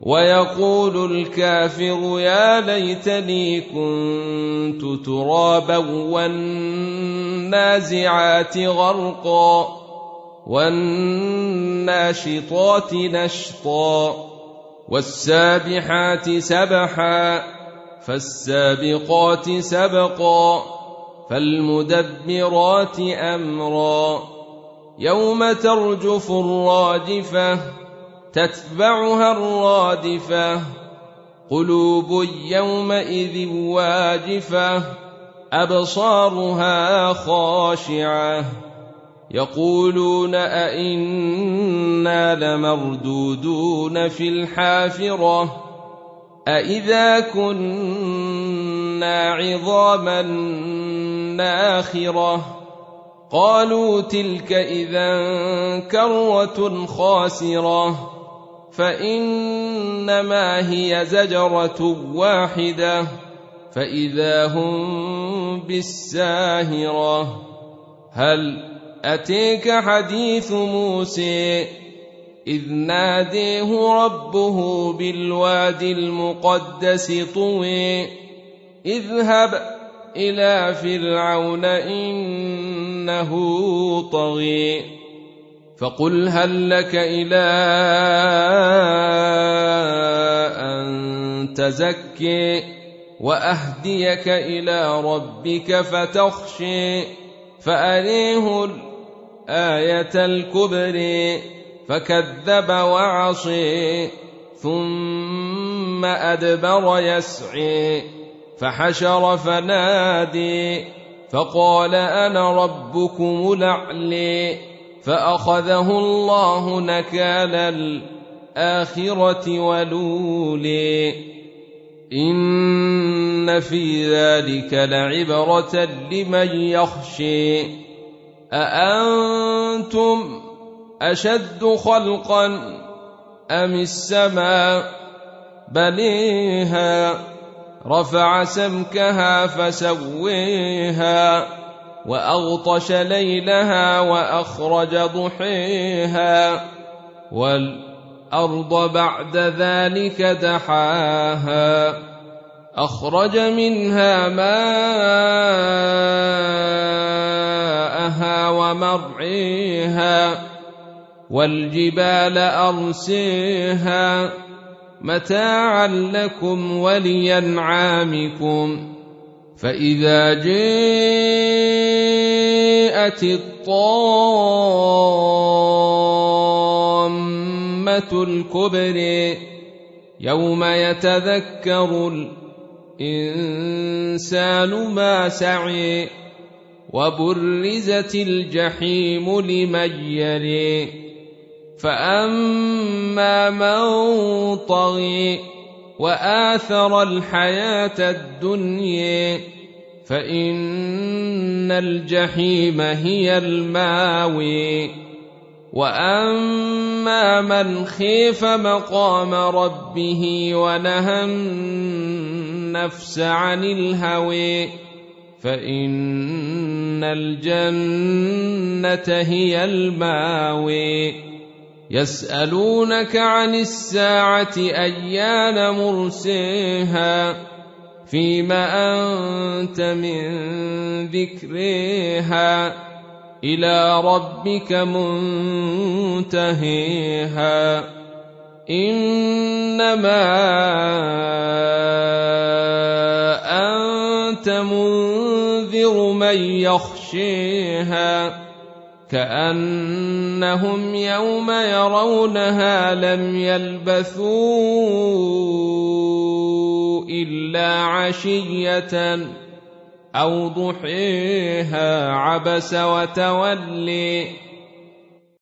ويقول الكافر يا ليتني كنت ترابا والنازعات غرقا والناشطات نشطا والسابحات سبحا فالسابقات سبقا فالمدبرات أمرا يوم ترجف الراجفه تتبعها الرادفة. قلوب يومئذ واجفة أبصارها خاشعة. يقولون أئنا لمردودون في الحافرة. أئذا كنا عظاما ناخرة. قالوا تلك إذا كرة خاسرة. فإنما هي زجرة واحدة فإذا هم بالساهرة. هل أتيك حديث موسى؟ إذ ناديه ربه بالواد المقدس طوي اذهب إلى فرعون إنه طغي. فقل هل لك إلى أن تزكي وأهديك إلى ربك فتخشي فأريه الآية الكبر فكذب وعصي ثم أدبر يسعي فحشر فنادي فقال أنا ربكم الأعلي فأخذه الله نكال الآخرة ولولي إن في ذلك لعبرة لمن يخشي أأنتم أشد خلقا أم السماء؟ بنيها رفع سمكها فسويها. وأغطش ليلها وأخرج ضحيها والأرض بعد ذلك دحاها أخرج منها ماءها ومرعيها والجبال أرسيها. متاعا لكم ولينعامكم. فإذا جاءت الطامة الكبر يوم يتذكر الإنسان ما سعي وبرزت الجحيم لمن يري فأما من طغي وآثر الحياة الدنيا فإن الجحيم هي الماوي. وأما من خيف مقام ربه ونهى النفس عن الهوى فإن الجنة هي الماوي. يسألونك عن الساعة أيان مرسيها فيما أنت من ذكرها إلى ربك منتهيها إنما أنت منذر من يخشيها كأنهم يوم يرونها لم يلبثوا إلا عشية أو ضحيها عبس وتولي